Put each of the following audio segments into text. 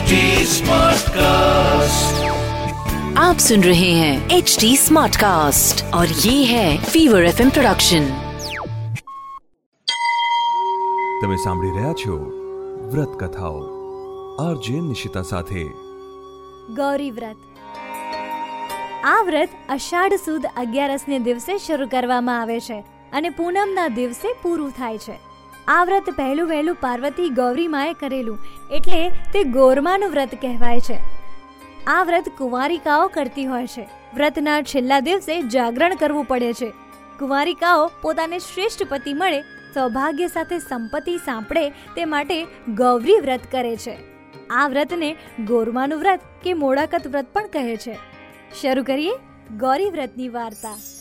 HD Smartcast. आप सुन रहे हैं एच डी स्मार्ट कास्ट और ये है फीवर एफ प्रोडक्शन તમે સાંભળી રહ્યા છો વ્રત કથાઓ આરજે નિશિતા સાથે ગૌરી વ્રત આ વ્રત અષાઢ સુદ અગિયારસને દિવસે શરૂ કરવામાં આવે છે અને પૂનમના દિવસે પૂરું થાય છે આ વ્રત પહેલું વહેલું પાર્વતી ગૌરી માએ કરેલું, એટલે તે ગોરમાનું વ્રત કહેવાય છે. આ વ્રત કુંવારિકાઓ કરતી હોય છે. વ્રતના છેલ્લા દિવસે જાગરણ કરવું પડે છે. કુંવારિકાઓ પોતાને શ્રેષ્ઠ પતિ મળે, સૌભાગ્ય સાથે સંપત્તિ સાંપડે તે માટે ગૌરી વ્રત કરે છે. આ વ્રતને ગોરમાનું વ્રત કે મોડાકત વ્રત પણ કહે છે. શરૂ કરીએ ગૌરી વ્રતની વાર્તા.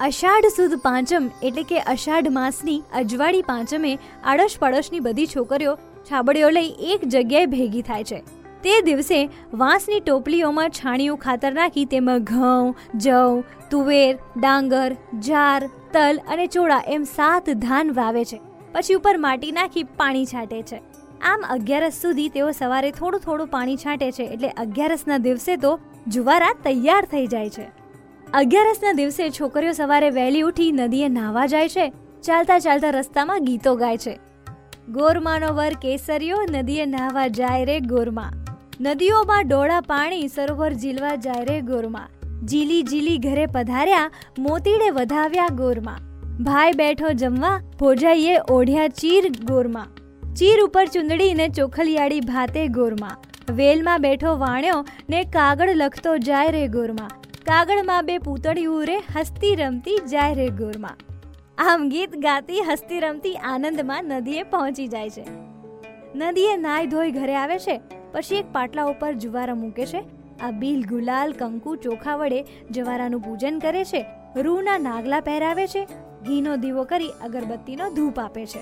અષાઢ સુદ પાંચમ એટલે કે અષાઢ માસની અજવાળી પાંચમે આડોશ પડોશની બધી છોકરીઓ છાબડીઓ લઈ એક જગ્યાએ ભેગી થાય છે. તે દિવસે વાંસની ટોપલીઓમાં છાણિયું ખાતર નાખી તેમાં ઘઉં, જવ, તુવેર, ડાંગર, જાર, તલ અને ચોળા એમ સાત ધાન વાવે છે. પછી ઉપર માટી નાખી પાણી છાંટે છે. આમ અગિયારસ સુધી તેઓ સવારે થોડું થોડું પાણી છાંટે છે એટલે અગિયારસના દિવસે તો જુવારા તૈયાર થઈ જાય છે. અગિયારસના દિવસે છોકરીઓ સવારે વહેલી ઉઠી નદીએ નાહવા જાય છે. ચાલતા ચાલતા રસ્તામાં ગીતો ગાય છે. ગોરમાનો વર કેસરીઓ નદીએ નાહવા જાય રે ગોરમા. નદીઓમાં ડોળા પાણી સરોવર ઝીલવા જાય રે ગોરમા. જીલી જીલી ઘરે પધાર્યા, મોતીડે વધાવ્યા ગોરમા. ભાઈ બેઠો જમવા, ભોજાઈએ ઓઢ્યા ચીર ગોરમા. ચીર ઉપર ચુંદડી ને ચોખલિયાળી ભાતે ગોરમા. વેલમાં બેઠો વાણ્યો ને કાગળ લખતો જાય રે ગોરમા. કાગળમાં બે પૂતળીયું રે હસતી રમતી જાય રે ગોરમાં. આમ ગીત ગાતી હસતી રમતી આનંદમાં નદીએ પહોંચી જાય છે. નદીએ નાય ધોઈ ઘરે આવે છે, પછી એક પાટલા ઉપર જુવારા મૂકે છે. આ બિલ ગુલાલ, કંકુ, ચોખા વડે જવારાનું પૂજન કરે છે. રૂના નાગલા પહેરાવે છે. ઘીનો દીવો કરી અગરબત્તીનો ધૂપ આપે છે.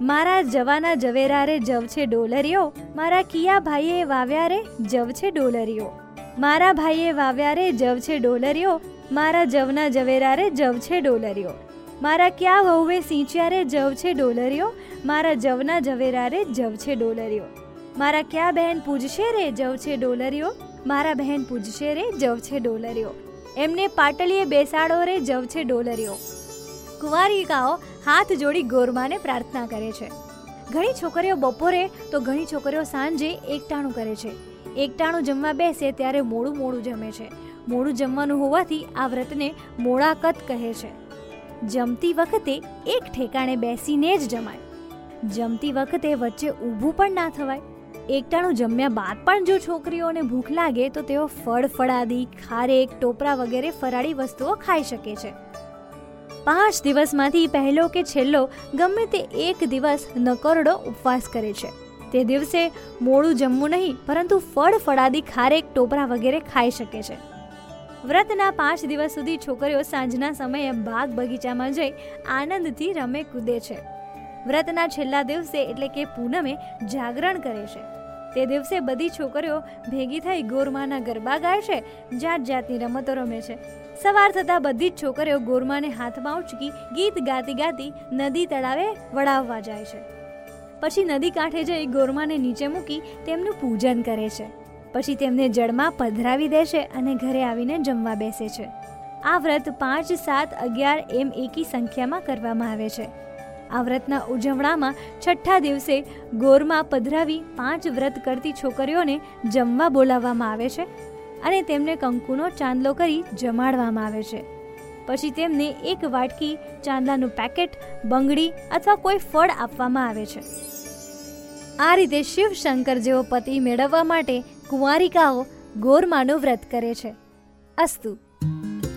મારા જવાના જવેરા રે જવ છે ડોલરીઓ, મારા કિયા ભાઈએ વાવ્યા રે જવ છે ડોલરીઓ. મારા ભાઈએ વાવ્યા રે જવ છે ડોલર્યો મારા જવના જવેરા રે જવ છે ડોલર્યો મારા ક્યાં વહુએ સિંચ્યા રે જવ છે ડોલર્યો મારા જવના જવેરા રે જવ છે ડોલર્યો મારા ક્યાં બહેન પૂજશે રે જવ છે ડોલર્યો મારા બહેન પૂજશે રે જવ છે ડોલર્યો એમને પાટલીએ બેસાડો રે જવ છે ડોલર્યો કુંવારિકાઓ હાથ જોડી ગોરમાને પ્રાર્થના કરે છે. ઘણી છોકરીઓ બપોરે તો ઘણી છોકરીઓ સાંજે એકટાણું કરે છે. એકટાણું જમવા બેસે ત્યારે મોડું મોડું જમે છે. મોડું જમવાનું હોવાથી આ વ્રતને મોડાકત કહે છે. જમતી વખતે એક ઠેકાણે બેસીને જ જમાય. જમતી વખતે વચ્ચે ઊભું પણ ના થવાય. એકટાણું જમ્યા બાદ પણ જો છોકરીઓને ભૂખ લાગે તો તેઓ ફળ ફળાદી, ખારેક, ટોપરા વગેરે ફરાળી વસ્તુઓ ખાઈ શકે છે. પાંચ દિવસમાંથી પહેલો કે છેલ્લો ગમે તે એક દિવસ નકરડો ઉપવાસ કરે છે. તે દિવસે મોડું જમવું નહીં, પરંતુ ફળ ફળાદી ખારેક ટોપરા વગેરે ખાઈ શકે છે. વ્રતના પાંચ દિવસ સુધી છોકરીઓ સાંજના સમયે બાગ બગીચામાં જઈ આનંદથી રમે કૂદે છે. વ્રતના છેલ્લા દિવસે એટલે કે પૂનમે જાગરણ કરે છે. તે દિવસે બધી છોકરીઓ ભેગી થઈ ગોરમાના ગરબા ગાય છે જાત જાતની રમતો રમે છે. સવાર થતાં બધી જ છોકરીઓ ગોરમાને હાથમાં ઉચકી ગીત ગાતી ગાતી નદી તળાવે વડાવવા જાય છે. પછી નદી કાંઠે જઈ ગોરમાને નીચે મૂકી તેમનું પૂજન કરે છે. પછી તેમને જળમાં પધરાવી દે છે અને ઘરે આવીને જમવા બેસે છે. આ વ્રત પાંચ સાત અગિયાર એમ એકી સંખ્યામાં કરવામાં આવે છે. આ વ્રતના ઉજવણામાં છઠ્ઠા દિવસે ગોરમાં પધરાવી પાંચ વ્રત કરતી છોકરીઓને જમવા બોલાવવામાં આવે છે અને તેમને કંકુનો ચાંદલો કરી જમાડવામાં આવે છે. પછી તેમને એક વાટકી ચાંદલાનું પેકેટ, બંગડી અથવા કોઈ ફળ આપવામાં આવે છે. આ રીતે શિવ શંકર જેવો પતિ મેળવવા માટે કુંવારિકાઓ ગોરમાનું વ્રત કરે છે. અસ્તુ.